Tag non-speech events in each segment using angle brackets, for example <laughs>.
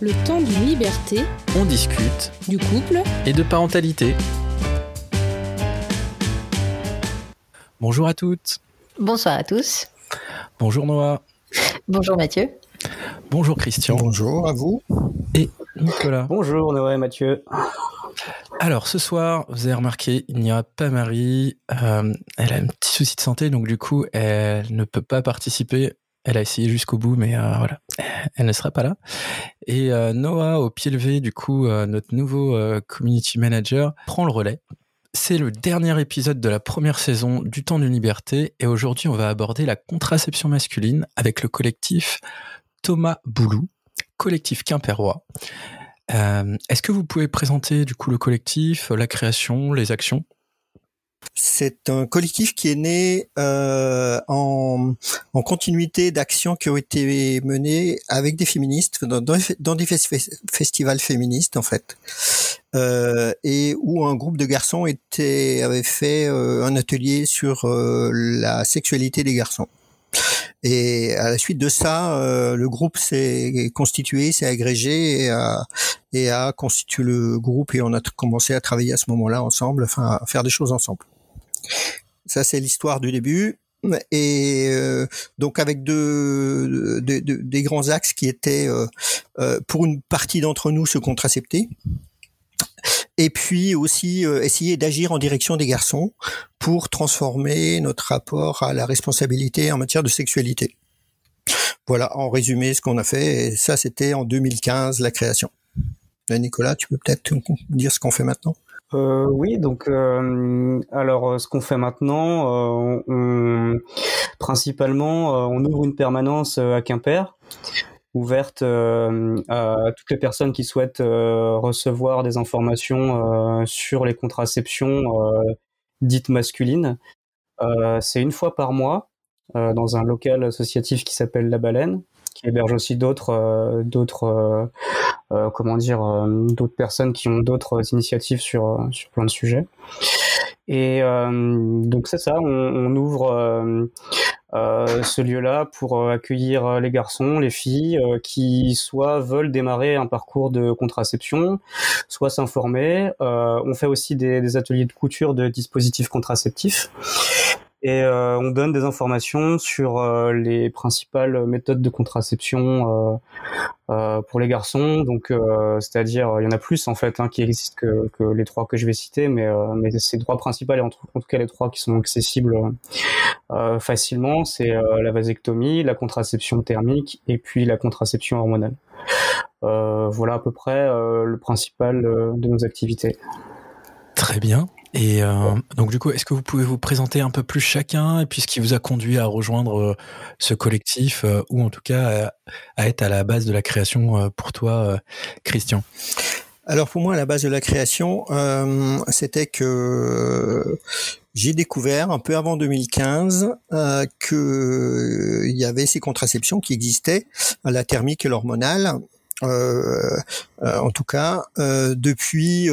Le temps d'une liberté, On discute du couple, et de parentalité. Bonjour à toutes. Bonsoir à tous. Bonjour Noah. Bonjour Mathieu. Bonjour Christian. Bonjour à vous. Et Nicolas. Bonjour Noé Mathieu. Alors ce soir, vous avez remarqué, il n'y a pas Marie. Euh, elle a un petit souci de santé, donc du coup, elle ne peut pas participer. Elle a essayé jusqu'au bout, mais euh, voilà, elle ne sera pas là. Et euh, Noah, au pied levé, du coup, euh, notre nouveau euh, community manager, prend le relais. C'est le dernier épisode de la première saison du Temps d'une liberté, et aujourd'hui, on va aborder la contraception masculine avec le collectif Thomas Boulou, collectif quimpérois. Euh, Est-ce que vous pouvez présenter du coup le collectif, la création, les actions? C'est un collectif qui est né euh, en, en continuité d'actions qui ont été menées avec des féministes dans, dans, des fes- festivals féministes en fait, euh, et où un groupe de garçons était avait fait euh, un atelier sur euh, la sexualité des garçons. Et à la suite de ça, euh, le groupe s'est constitué, s'est agrégé et a, et a constitué le groupe et on a commencé à travailler à ce moment-là ensemble, enfin à faire des choses ensemble. Ça, c'est l'histoire du début. Et euh, donc avec deux, des grands axes qui étaient euh, euh, pour une partie d'entre nous se contracepter, et puis aussi essayer d'agir en direction des garçons pour transformer notre rapport à la responsabilité en matière de sexualité. Voilà, en résumé, ce qu'on a fait. Et ça, c'était en 2015, la création. Nicolas, tu peux peut-être dire ce qu'on fait maintenant? Euh, oui, donc euh, alors euh, ce qu'on fait maintenant, euh, on, principalement, on ouvre une permanence à Quimper, ouverte à toutes les personnes qui souhaitent recevoir des informations sur les contraceptions dites masculines. C'est une fois par mois dans un local associatif qui s'appelle La Baleine, qui héberge aussi d'autres euh, d'autres euh, euh, comment dire d'autres personnes qui ont d'autres initiatives sur sur plein de sujets. Et donc c'est ça, on, ouvre ce lieu-là pour accueillir les garçons, les filles qui soit veulent démarrer un parcours de contraception, soit s'informer. On fait aussi des ateliers de couture de dispositifs contraceptifs. Et euh, on donne des informations sur euh, les principales méthodes de contraception euh, euh, pour les garçons. Donc, euh, c'est-à-dire, il y en a plus en fait hein, qui existent que, que les trois que je vais citer, mais, euh, mais ces trois principales, et en, tout- en tout cas les trois qui sont accessibles facilement, c'est la vasectomie, la contraception thermique et puis la contraception hormonale. Voilà à peu près le principal de nos activités. Très bien. Et euh, donc du coup, est-ce que vous pouvez vous présenter un peu plus chacun et puis ce qui vous a conduit à rejoindre euh, ce collectif euh, ou en tout cas à, être à la base de la création euh, pour toi, Christian? Alors pour moi, la base de la création, euh, c'était que j'ai découvert un peu avant 2015 euh, que il y avait ces contraceptions qui existaient, la thermique et l'hormonale. Euh, euh, en tout cas, euh, depuis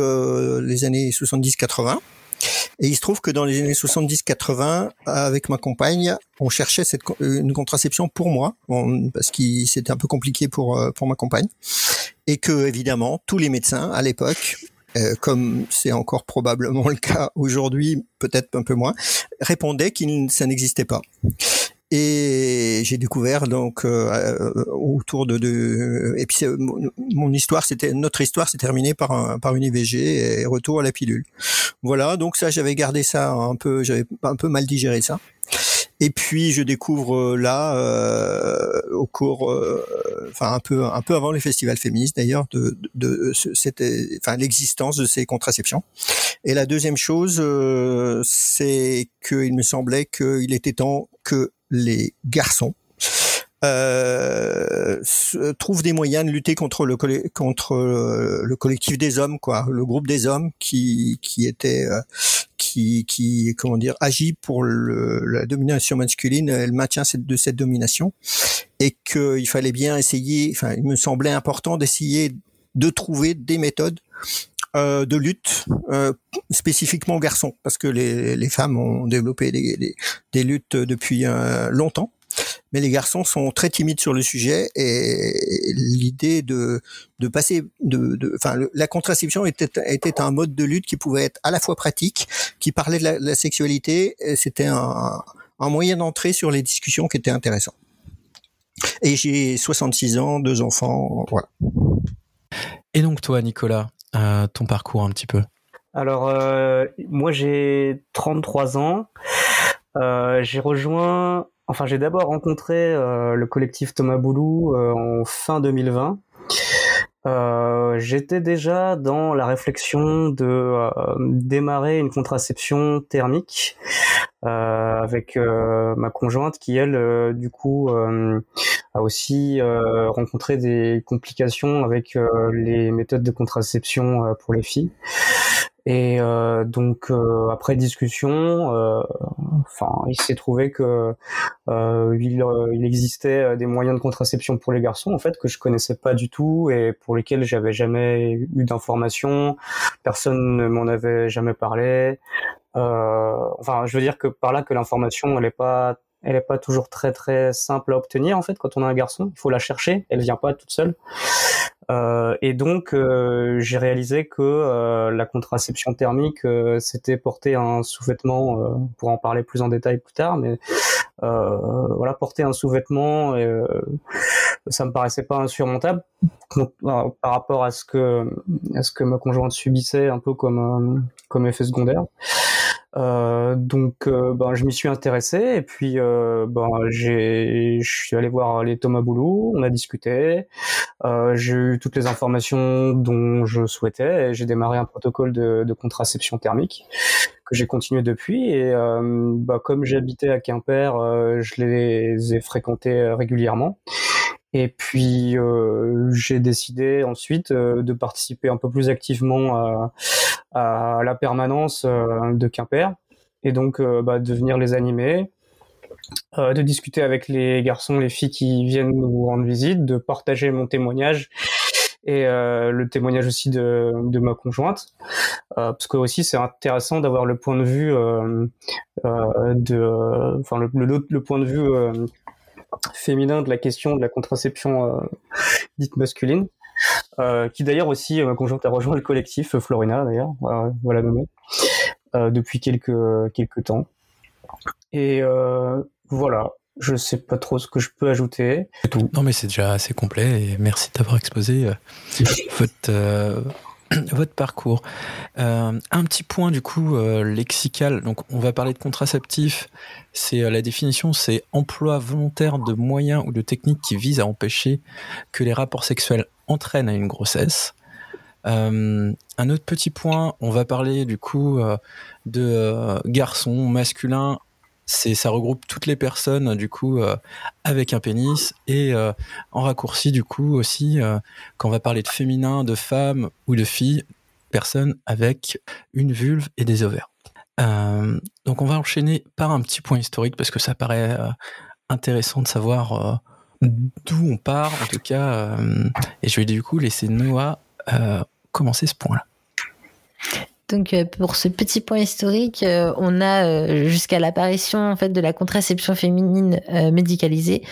les années 70-80. Et il se trouve que dans les années 70-80, avec ma compagne, on cherchait une contraception pour moi, parce que c'était un peu compliqué pour, pour ma compagne et que évidemment tous les médecins à l'époque comme c'est encore probablement le cas aujourd'hui, peut-être un peu moins, répondaient que ça n'existait pas. Et j'ai découvert donc euh, euh, autour de, de et puis c'est- mon, histoire c'était notre histoire s'est terminée par un, par une IVG et retour à la pilule. Voilà donc ça j'avais gardé ça un peu j'avais un peu mal digéré ça. Et puis je découvre euh, là, euh, au cours, euh, enfin un peu, un peu avant les festivals féministes d'ailleurs, de, de, de enfin l'existence de ces contraceptions. Et la deuxième chose, euh, c'est qu'il me semblait qu'il était temps que les garçons euh, trouvent des moyens de lutter contre le contre euh, le collectif des hommes, quoi, le groupe des hommes qui qui était euh, qui qui comment dire agit pour le, la domination masculine, et le maintien cette- de cette domination, et qu'il fallait bien essayer. Enfin, il me semblait important d'essayer de trouver des méthodes euh, de lutte euh, spécifiquement aux garçons, parce que les, les femmes ont développé des, des, des luttes depuis euh, longtemps mais les garçons sont très timides sur le sujet et l'idée de de passer de, de enfin la contraception était était un mode de lutte qui pouvait être à la fois pratique, qui parlait de la, sexualité, c'était un, un moyen d'entrée sur les discussions qui était intéressant. Et j'ai 66 ans, deux enfants, voilà. Et donc toi, Nicolas, ton parcours un petit peu Alors, euh, moi j'ai 33 ans. Euh, j'ai rejoint, enfin j'ai d'abord rencontré le collectif Thomas Boulou en fin 2020. Euh, j'étais déjà dans la réflexion de euh, démarrer une contraception thermique euh, avec ma conjointe qui elle du coup a aussi rencontré des complications avec les méthodes de contraception pour les filles. Et euh, donc euh, après discussion, euh, enfin il s'est trouvé que il, il, existait des moyens de contraception pour les garçons en fait que je connaissais pas du tout et pour lesquels j'avais jamais eu d'informations. Personne ne m'en avait jamais parlé. Enfin je veux dire que par là que l'information elle est pas elle est pas toujours très très simple à obtenir en fait quand on a un garçon. Il faut la chercher, elle vient pas toute seule. Euh, et donc, euh, j'ai réalisé que euh, la contraception thermique, c'était porter un sous-vêtement, pour en parler plus en détail plus tard, mais voilà, porter un sous-vêtement, ça me paraissait pas insurmontable par rapport à ce que à ce que ma conjointe subissait un peu comme comme effet secondaire. Euh, donc, euh, ben, je m'y suis intéressé et puis euh, ben, je suis allé voir les Thomas Boulou, on a discuté, euh, j'ai eu toutes les informations dont je souhaitais et j'ai démarré un protocole de, de contraception thermique que j'ai continué depuis et ben, comme j'habitais à Quimper, je les ai fréquentés régulièrement. Et puis j'ai décidé ensuite de participer un peu plus activement à, à la permanence euh, de Quimper. Et donc euh, bah, de venir les animer, euh, de discuter avec les garçons, les filles qui viennent nous rendre visite, de partager mon témoignage et euh, le témoignage aussi de, de ma conjointe, euh, parce que aussi c'est intéressant d'avoir le point de vue euh, de, enfin le, le, le, point de vue féminin de la question de la contraception dite masculine. Euh, qui d'ailleurs aussi, ma conjointe a rejoint le collectif Florina d'ailleurs, voilà nommé, euh, depuis quelques, quelques temps. Et euh, voilà, je sais pas trop ce que je peux ajouter. Non mais c'est déjà assez complet et merci d'avoir exposé votre <clears throat> votre parcours. Euh, un petit point du coup euh, lexical. Donc on va parler de contraceptif. C'est euh, la définition, c'est emploi volontaire de moyens ou de techniques qui visent à empêcher que les rapports sexuels entraînent à une grossesse. un autre petit point, on va parler du coup de garçons masculins c'est ça regroupe toutes les personnes du coup euh, avec un pénis et euh, en raccourci du coup aussi euh, quand on va parler de féminin, de femme ou de fille, personnes avec une vulve et des ovaires. donc on va enchaîner par un petit point historique parce que ça paraît intéressant de savoir d'où on part en tout cas et je vais du coup laisser Noah commencer ce point-là. Donc euh, pour ce petit point historique, euh, on a euh, jusqu'à l'apparition en fait de la contraception féminine médicalisée,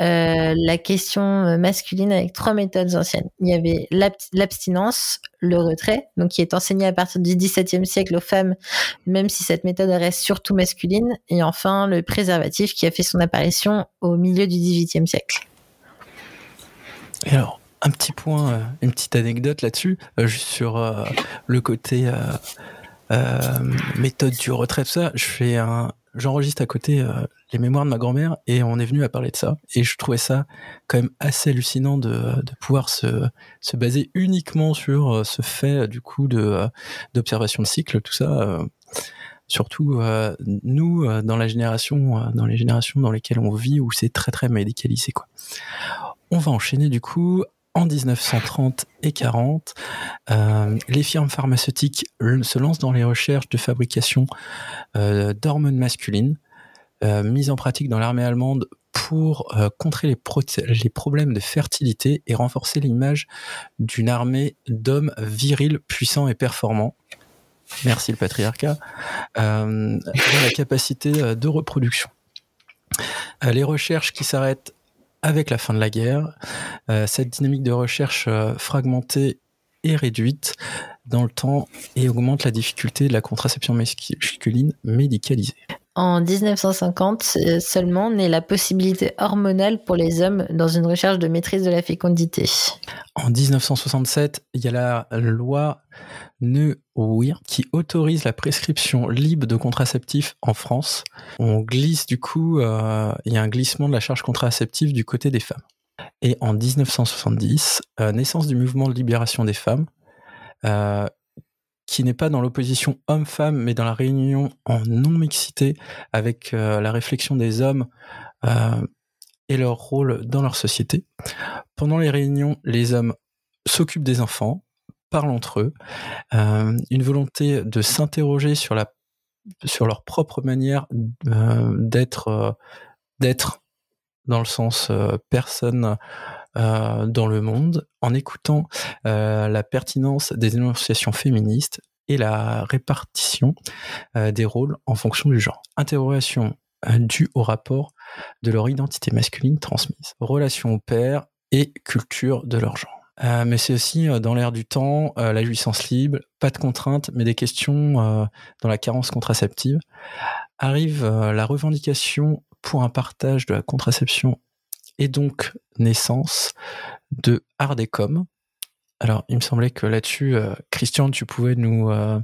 la question masculine avec trois méthodes anciennes. Il y avait l'abstinence, le retrait, donc qui est enseigné à partir du XVIIe siècle aux femmes, même si cette méthode reste surtout masculine, et enfin le préservatif qui a fait son apparition au milieu du XVIIIe siècle. Et alors, un petit point, euh, une petite anecdote là-dessus, euh, juste sur euh, le côté méthode du retrait, tout ça. Je fais un, j'enregistre à côté les mémoires de ma grand-mère et on est venu à parler de ça. Et je trouvais ça quand même assez hallucinant de, pouvoir se, se baser uniquement sur ce fait du coup de d'observation de cycle, tout ça. surtout nous dans la génération, dans les générations dans lesquelles on vit où c'est très très médicalisé quoi. On va enchaîner du coup en 1930 et 40, euh, les firmes pharmaceutiques se lancent dans les recherches de fabrication euh, d'hormones masculines, euh, mises en pratique dans l'armée allemande pour contrer les, les, problèmes de fertilité et renforcer l'image d'une armée d'hommes virils, puissants et performants. Merci le patriarcat. la capacité de reproduction. les recherches qui s'arrêtent avec la fin de la guerre, cette dynamique de recherche fragmentée et réduite dans le temps et augmente la difficulté de la contraception masculine médicalisée. En 1950 euh, seulement naît la possibilité hormonale pour les hommes dans une recherche de maîtrise de la fécondité. En 1967, il y a la loi Neuwirth qui autorise la prescription libre de contraceptifs en France. On glisse du coup, euh, il y a un glissement de la charge contraceptive du côté des femmes. Et en 1970, euh, naissance du mouvement de libération des femmes, qui n'est pas dans l'opposition homme-femme, mais dans la réunion en non-mixité avec euh, la réflexion des hommes euh, et leur rôle dans leur société. Pendant les réunions, les hommes s'occupent des enfants, parlent entre eux, euh, une volonté de s'interroger sur leur propre manière d'être dans le sens personne euh, dans le monde en écoutant euh, la pertinence des énonciations féministes et la répartition euh, des rôles en fonction du genre. Interrogation due au rapport de leur identité masculine transmise, relation au père et culture de leur genre. Mais c'est aussi dans l'air du temps, la jouissance libre, pas de contraintes, mais des questions dans la carence contraceptive. Arrive la revendication pour un partage de la contraception et donc naissance de Ardecom. Alors, il me semblait que là-dessus, euh, Christian, tu pouvais nous, euh,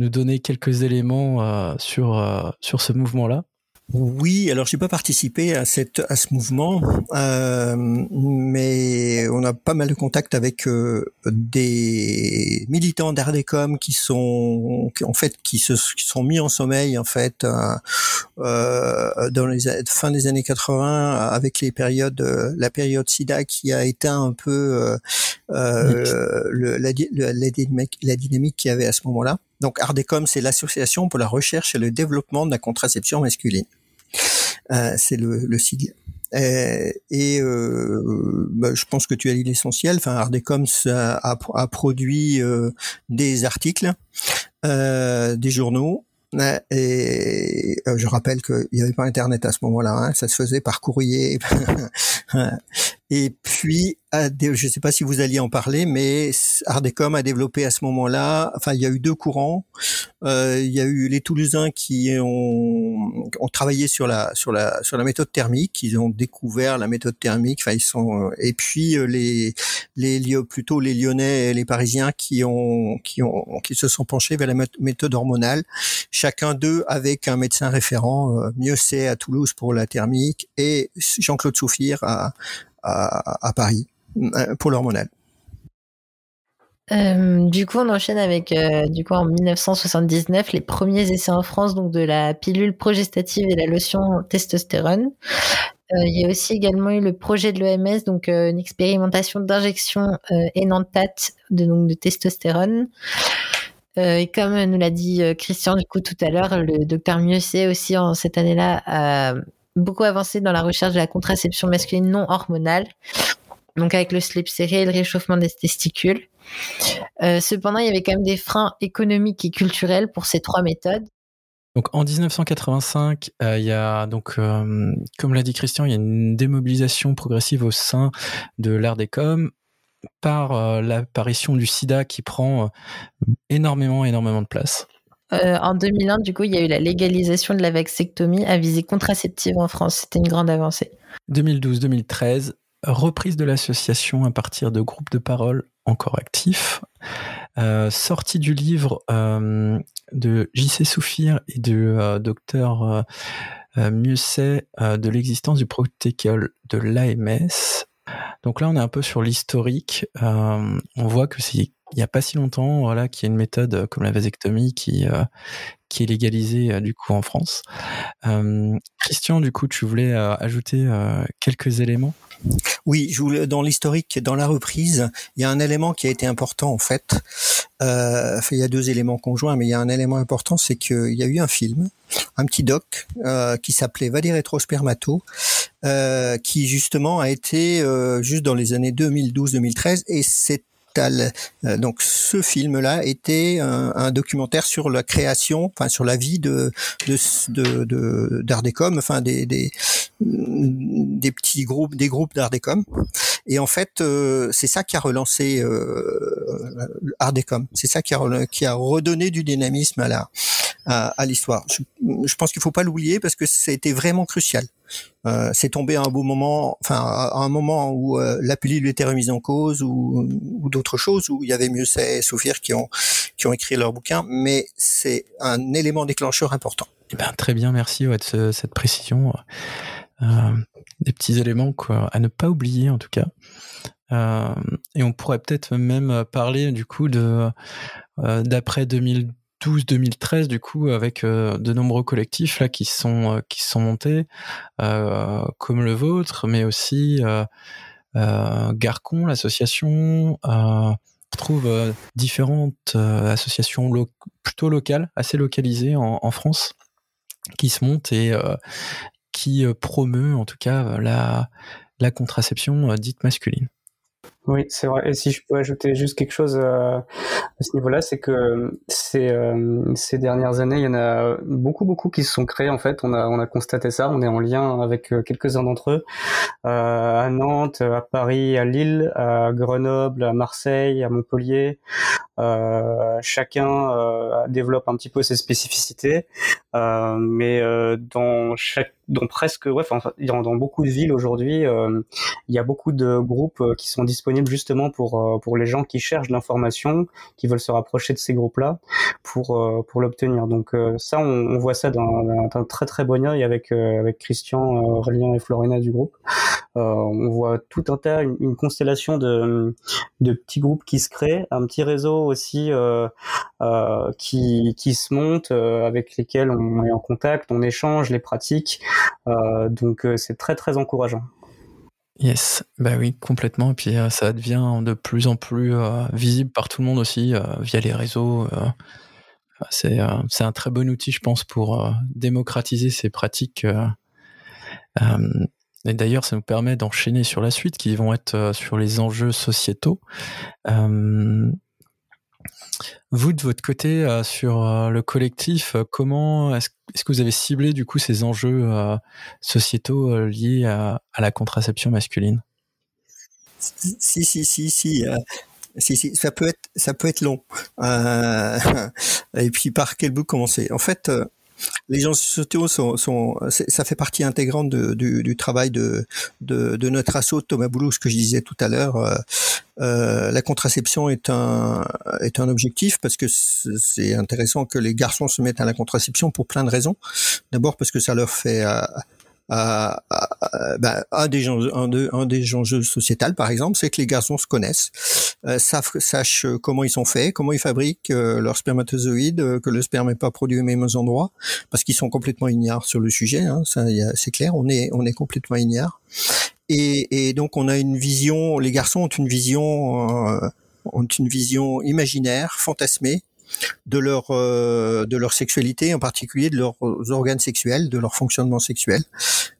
donner quelques éléments euh, sur, sur ce mouvement-là. Oui, alors j'ai pas participé à cette à ce mouvement, euh, mais on a pas mal de contacts avec euh, des militants d'Ardecom qui sont en fait qui se qui sont mis en sommeil en fait euh, euh dans les fin des années 80 avec les périodes la période SIDA qui a éteint un peu le, la, la, la, dynamique, la dynamique qu'il y avait à ce moment-là. Donc Ardecom, c'est l'association pour la recherche et le développement de la contraception masculine. Euh, c'est le, le sigle. Euh, et euh, bah, je pense que tu as dit l'essentiel. Enfin, Ardecoms a, produit des articles, des journaux. Et je rappelle qu'il n'y avait pas Internet à ce moment-là, hein, ça se faisait par courrier. <laughs> Et puis, je ne sais pas si vous alliez en parler, mais Ardecom a développé à ce moment-là, enfin, il y a eu deux courants. Euh, il y a eu les Toulousains qui ont, ont travaillé sur la sur la sur la méthode thermique, ils ont découvert la méthode thermique. Enfin, ils sont et puis euh, les les plutôt les Lyonnais et les Parisiens qui ont qui ont qui se sont penchés vers la méthode hormonale. Chacun d'eux avec un médecin référent. Euh, mieux c'est à Toulouse pour la thermique et Jean-Claude Souffir à à, Paris euh, pour l'hormonal. Euh, du coup, on enchaîne avec, euh, en 1979, les premiers essais en France donc de la pilule progestative et la lotion testostérone. il y a aussi également eu le projet de l'OMS, donc une expérimentation d'injection énantate de donc de testostérone. et comme nous l'a dit Christian du coup tout à l'heure, le docteur Mieuxet aussi en cette année-là beaucoup avancé dans la recherche de la contraception masculine non hormonale, donc avec le slip serré et le réchauffement des testicules. Euh, cependant, il y avait quand même des freins économiques et culturels pour ces trois méthodes. Donc en 1985, euh, il y a donc, euh, comme l'a dit Christian, il y a une démobilisation progressive au sein de l'art des coms par l'apparition du SIDA qui prend énormément, énormément de place. Euh, en 2001, du coup, il y a eu la légalisation de la vasectomie à visée contraceptive en France. C'était une grande avancée. 2012-2013, reprise de l'association à partir de groupes de parole encore actifs. Euh, sortie du livre euh, de J.C. Soufir et de docteur Mieuxet de l'existence du protocole de l'AMS. Donc là, on est un peu sur l'historique. on voit que c'est il n'y a pas si longtemps, voilà, qu'il y a une méthode euh, comme la vasectomie qui euh, est légalisée euh, du coup en France. Christian, du coup, tu voulais ajouter quelques éléments? Oui, je voulais, dans l'historique, dans la reprise, il y a un élément qui a été important en fait. Euh, il y a deux éléments conjoints, mais il y a un élément important, c'est qu'il y a eu un film, un petit doc qui s'appelait Valer Retrospermato, euh, qui justement a été juste dans les années 2012-2013, et c'est donc ce film-là était un, documentaire sur la création, enfin sur la vie de de de d'art décom, enfin des, des des petits groupes, des groupes d'art décom. Et en fait, c'est ça qui a relancé euh, art décom. C'est ça qui a qui a redonné du dynamisme à la à, l'histoire. Je, je, pense qu'il faut pas l'oublier parce que été vraiment crucial. Euh, c'est tombé à un beau moment, enfin à un moment où euh, la pilule était remise en cause ou, ou d'autres choses, où il y avait mieux et Sophir qui ont qui ont écrit leur bouquin, mais c'est un élément déclencheur important. Eh ben, très bien, merci ouais, de cette précision. Euh, des petits éléments quoi, à ne pas oublier en tout cas. Euh, et on pourrait peut-être même parler du coup de euh, d'après 2000 2012-2013 du coup avec euh, de nombreux collectifs là qui sont euh, qui sont montés euh, comme le vôtre mais aussi Garcon l'association on trouve différentes associations plutôt locales assez localisées en, en, France qui se montent et qui promeut en tout cas la la contraception dite masculine. Oui, c'est vrai. Et si je peux ajouter juste quelque chose euh, à ce niveau-là, c'est que ces, euh, ces dernières années, il y en a beaucoup, beaucoup qui se sont créés. En fait, on a, on a constaté ça. On est en lien avec euh, quelques-uns d'entre eux à Nantes, à Paris, à Lille, à Grenoble, à Marseille, à Montpellier. Chacun développe un petit peu ses spécificités, mais dans chaque dans presque ouais enfin dans, beaucoup de villes aujourd'hui il y a beaucoup de groupes qui sont disponibles justement pour euh, pour les gens qui cherchent l'information, qui veulent se rapprocher de ces groupes-là pour euh, pour l'obtenir. Donc euh, ça, on, voit ça dans un très très bon œil avec avec Christian, Aurélien et Florina du groupe. On voit tout un tas, une, constellation de de petits groupes qui se créent, un petit réseau aussi qui qui se monte avec lesquels on est en contact, on échange les pratiques. donc c'est très très encourageant. Yes, bah oui, complètement. Et puis euh, ça devient de plus en plus euh, visible par tout le monde aussi euh, via les réseaux. c'est un très bon outil, je pense, pour démocratiser ces pratiques. D'ailleurs, ça nous permet d'enchaîner sur la suite, qui vont être sur les enjeux sociétaux. Vous, de votre côté, euh, sur euh, le collectif, euh, comment est-ce, que vous avez ciblé du coup ces enjeux sociétaux liés à, la contraception masculine? Si, si, si, si. si, si, ça peut être, ça peut être long. <laughs> et puis par quel bout commencer? En fait, les gens sociaux sont, sont ça fait partie intégrante du, du, travail de, de, de, notre assaut Thomas Boulou, ce que je disais tout à l'heure. Euh, euh la contraception est un est un objectif parce que c'est intéressant que les garçons se mettent à la contraception pour plein de raisons. D'abord parce que ça leur fait euh, ben, un des enjeux, un, de, un des enjeux sociétal, par exemple, c'est que les garçons se connaissent, euh, sachent comment ils sont faits, comment ils fabriquent euh, leurs spermatozoïdes, euh, que le sperme n'est pas produit aux mêmes endroits, parce qu'ils sont complètement ignares sur le sujet. Hein, c'est clair, on est, on est complètement ignares. Et, et, donc, on a une vision. Les garçons ont une vision, euh, ont une vision imaginaire, fantasmée de leur euh, de leur sexualité, en particulier de leurs organes sexuels, de leur fonctionnement sexuel,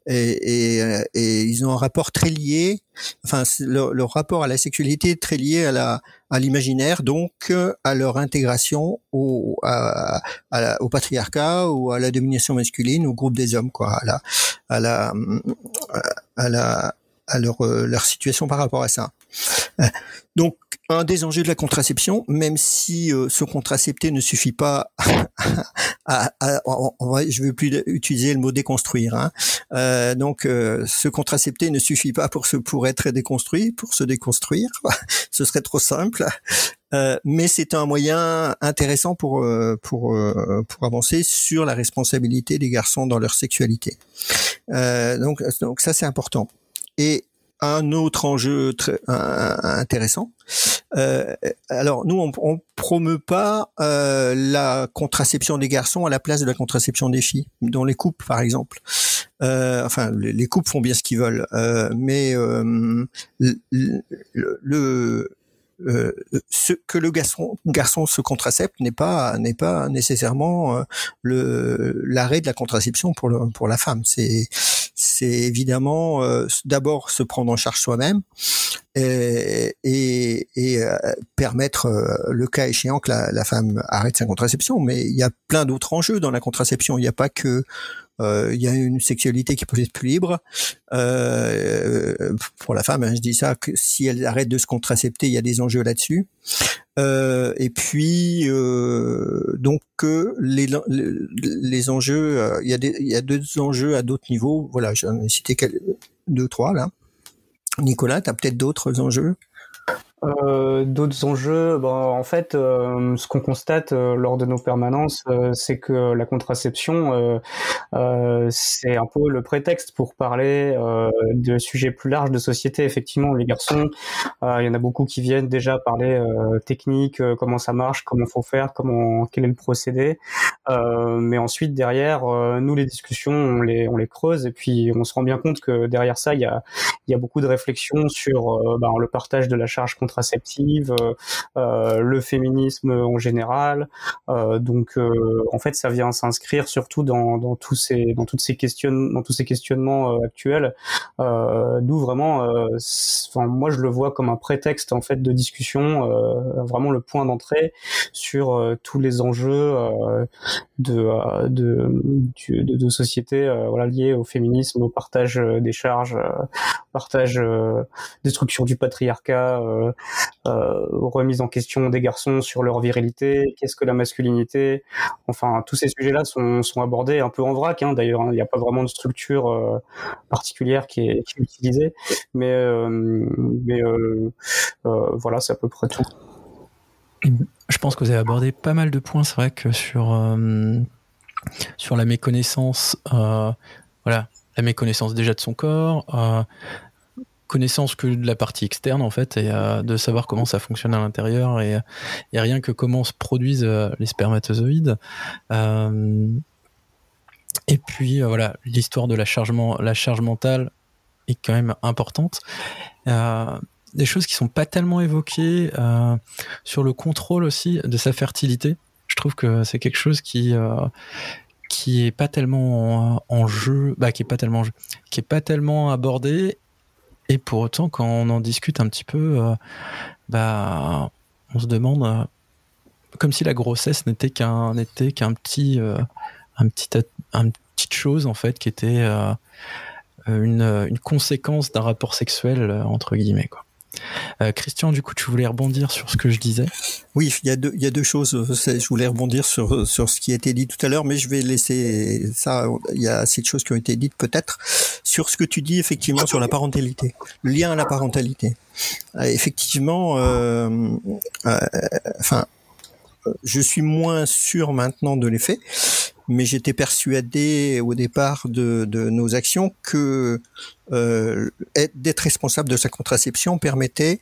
et, et, euh, ils ont un rapport très lié, enfin leur, leur, rapport à la sexualité est très lié à la à l'imaginaire, donc à leur intégration au au patriarcat ou à la domination masculine, au groupe des hommes, quoi, à la à la à la à leur, euh, leur situation par rapport à ça. Donc, un des enjeux de la contraception, même si euh, se contracepter ne suffit pas <laughs> à, à, je veux plus utiliser le mot déconstruire. Hein. Euh, donc, euh, se contracepter ne suffit pas pour se pour être déconstruit, pour se déconstruire. <laughs> Ce serait trop simple. Euh, mais c'est un moyen intéressant pour euh, pour pour avancer sur la responsabilité des garçons dans leur sexualité. donc donc ça c'est important. Et un autre enjeu très intéressant. Euh, alors nous, on, on promeut pas euh, la contraception des garçons à la place de la contraception des filles, dans les couples par exemple. Euh, enfin, les, couples font bien ce qu'ils veulent, euh, mais le, le euh, ce que le garçon, garçon se contracepte n'est pas n'est pas nécessairement euh, le l'arrêt de la contraception pour le, pour la femme. C'est c'est évidemment euh, d'abord se prendre en charge soi-même et, et, et permettre le cas échéant que la, la, femme arrête sa contraception. Mais il y a plein d'autres enjeux dans la contraception. Il n'y a pas que euh, il y a une sexualité qui peut être plus libre. Euh, pour la femme, hein, je dis ça, que si elle arrête de se contracepter, il y a des enjeux là-dessus. Euh, et puis donc les, les enjeux, il y a des, il y a deux enjeux à d'autres niveaux. Voilà, j'en ai cité deux trois là. Nicolas, tu as peut-être d'autres enjeux? Euh, d'autres enjeux, ben, en fait, euh, ce qu'on constate euh, lors de nos permanences, c'est que la contraception, c'est un peu le prétexte pour parler de sujets plus larges de société. Effectivement, les garçons, il y en a beaucoup qui viennent déjà parler technique, comment ça marche, comment faut faire, comment quel est le procédé. mais ensuite, derrière, nous, les discussions, on les, on les creuse et puis on se rend bien compte que derrière ça, il y a, y a beaucoup de réflexions sur ben, le partage de la charge contraceptive, euh, euh, le féminisme en général. Euh, donc, en fait, ça vient s'inscrire surtout dans, dans, tous ces, dans toutes ces questions, dans tous ces questionnements actuels. D'où vraiment, enfin, moi, je le vois comme un prétexte en fait de discussion, vraiment le point d'entrée sur tous les enjeux de, de, de, société liés au féminisme, au partage des charges, partage, destruction du patriarcat, remise en question des garçons sur leur virilité, qu'est-ce que la masculinité. Enfin, tous ces sujets-là sont, abordés un peu en vrac. Hein, D'ailleurs, hein. il n'y a pas vraiment de structure euh, particulière qui est, utilisée, mais, euh, voilà, c'est à peu près tout. Je pense que vous avez abordé pas mal de points. C'est vrai que sur sur la méconnaissance, voilà, la méconnaissance déjà de son corps, connaissance que de la partie externe en fait et euh, de savoir comment ça fonctionne à l'intérieur et, rien que comment se produisent euh, les spermatozoïdes. Euh, et puis voilà l'histoire de la chargement la charge mentale est quand même importante. Des choses qui sont pas tellement évoquées sur le contrôle aussi de sa fertilité. Je trouve que c'est quelque chose qui qui est pas tellement en, jeu, bah, qui est pas tellement qui est pas tellement abordé et pour autant, quand on en discute un petit peu, euh, bah, on se demande, euh, comme si la grossesse n'était qu'un n'était qu'un petit, euh, un petit, un petite chose en fait qui était une, une, conséquence d'un rapport sexuel entre guillemets quoi. Euh, Christian, du coup, tu voulais rebondir sur ce que je disais? Oui, il y a deux, choses. Je voulais rebondir sur, ce qui a été dit tout à l'heure, mais je vais laisser ça. Il y a assez de choses qui ont été dites peut-être sur ce que tu dis effectivement sur la parentalité, le lien à la parentalité. Euh, effectivement, euh, enfin, je suis moins sûr maintenant de l'effet, mais j'étais persuadé au départ de, de nos actions que euh, d'être responsable de sa contraception permettait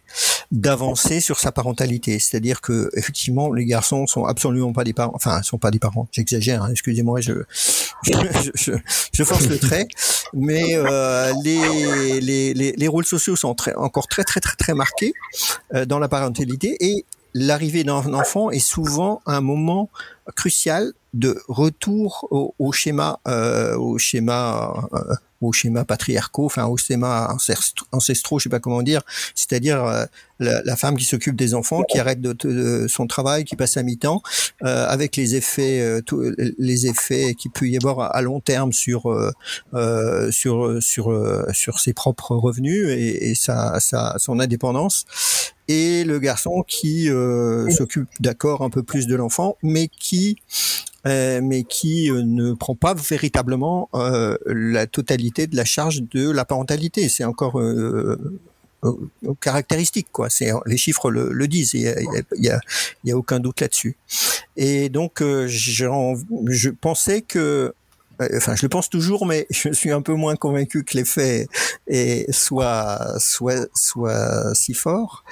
d'avancer sur sa parentalité. C'est-à-dire que effectivement, les garçons sont absolument pas des parents. Enfin, sont pas des parents. J'exagère. Hein, Excusez-moi, je je, je force le trait. Mais euh, les, les, les, les, rôles sociaux sont très, encore très très très très marqués euh, dans la parentalité et l'arrivée d'un enfant est souvent un moment crucial de retour au, au schéma, euh, au schéma, euh, au schéma patriarcaux, enfin au schéma ancestraux, je sais pas comment dire, c'est-à-dire euh, la, la, femme qui s'occupe des enfants, qui arrête de, son travail, qui passe à mi-temps, euh, avec les effets, euh, les effets qui peut y avoir à long terme sur sur sur sur ses propres revenus et, et sa, sa, son indépendance. Et le garçon qui euh, s'occupe d'accord un peu plus de l'enfant, mais qui euh, mais qui euh, ne prend pas véritablement euh, la totalité de la charge de la parentalité. C'est encore caractéristique, quoi. Les chiffres le, disent. Il y y y a aucun doute là-dessus. Et donc, je pensais que enfin je le pense toujours, mais <laughs> je suis un peu moins convaincu que l'effet soit soit soit si fort.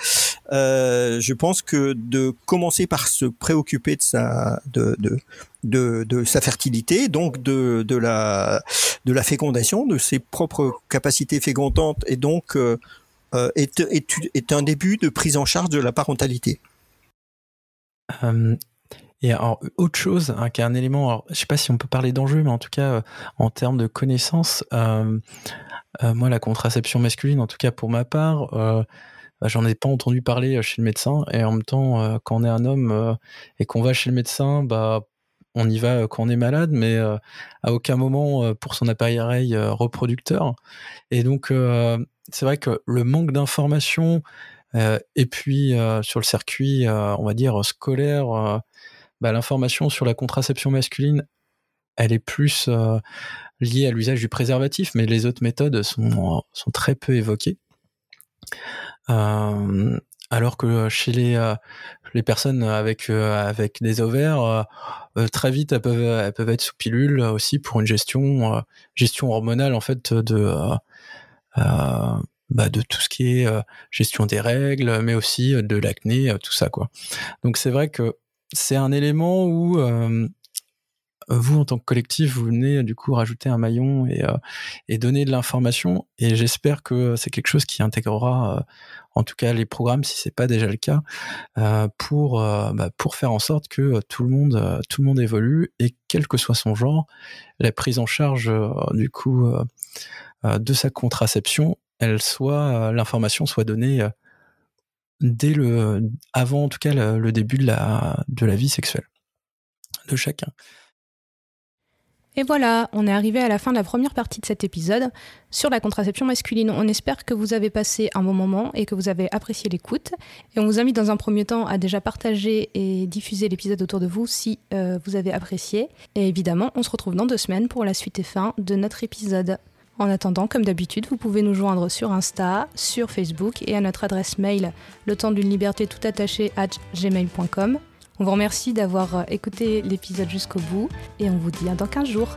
Euh, je pense que de commencer par se préoccuper de sa de de de, de sa fertilité, donc de, de la de la fécondation, de ses propres capacités fécondantes, et donc euh, euh est, est, est un début de prise en charge de la parentalité. Euh, et alors, autre chose, hein, qui est un élément, alors, je sais pas si on peut parler d'enjeu, mais en tout cas, euh, en termes de connaissances, euh, euh, moi, la contraception masculine, en tout cas pour ma part, bah, j'en ai pas entendu parler chez le médecin. Et en même temps, quand on est un homme et qu'on va chez le médecin, bah on y va quand on est malade, mais à aucun moment pour son appareil reproducteur. Et donc, c'est vrai que le manque d'informations et puis sur le circuit, on va dire scolaire, bah, l'information sur la contraception masculine, elle est plus liée à l'usage du préservatif, mais les autres méthodes sont, sont très peu évoquées. alors que chez les, les personnes avec, avec des ovaires, très vite elles peuvent, elles peuvent être sous pilule aussi pour une gestion, gestion hormonale en fait de, bah, de tout ce qui est gestion des règles, mais aussi de l'acné, tout ça quoi. Donc c'est vrai que c'est un élément où vous en tant que collectif vous venez du coup rajouter un maillon et, et donner de l'information. Et j'espère que c'est quelque chose qui intégrera en tout cas les programmes si c'est pas déjà le cas pour bah, pour faire en sorte que tout le monde tout le monde évolue et quel que soit son genre la prise en charge du coup de sa contraception elle soit l'information soit donnée dès le avant en tout cas le, début de la de la vie sexuelle de chacun. Et voilà, on est arrivé à la fin de la première partie de cet épisode sur la contraception masculine. On espère que vous avez passé un bon moment et que vous avez apprécié l'écoute. Et on vous invite dans un premier temps à déjà partager et diffuser l'épisode autour de vous si euh, vous avez apprécié. Et évidemment, on se retrouve dans deux semaines pour la suite et fin de notre épisode. En attendant, comme d'habitude, vous pouvez nous joindre sur Insta, sur Facebook et à notre adresse mail le temps d'une liberté tout attaché à gmail.com. On vous remercie d'avoir écouté l'épisode jusqu'au bout et on vous dit à dans 15 jours.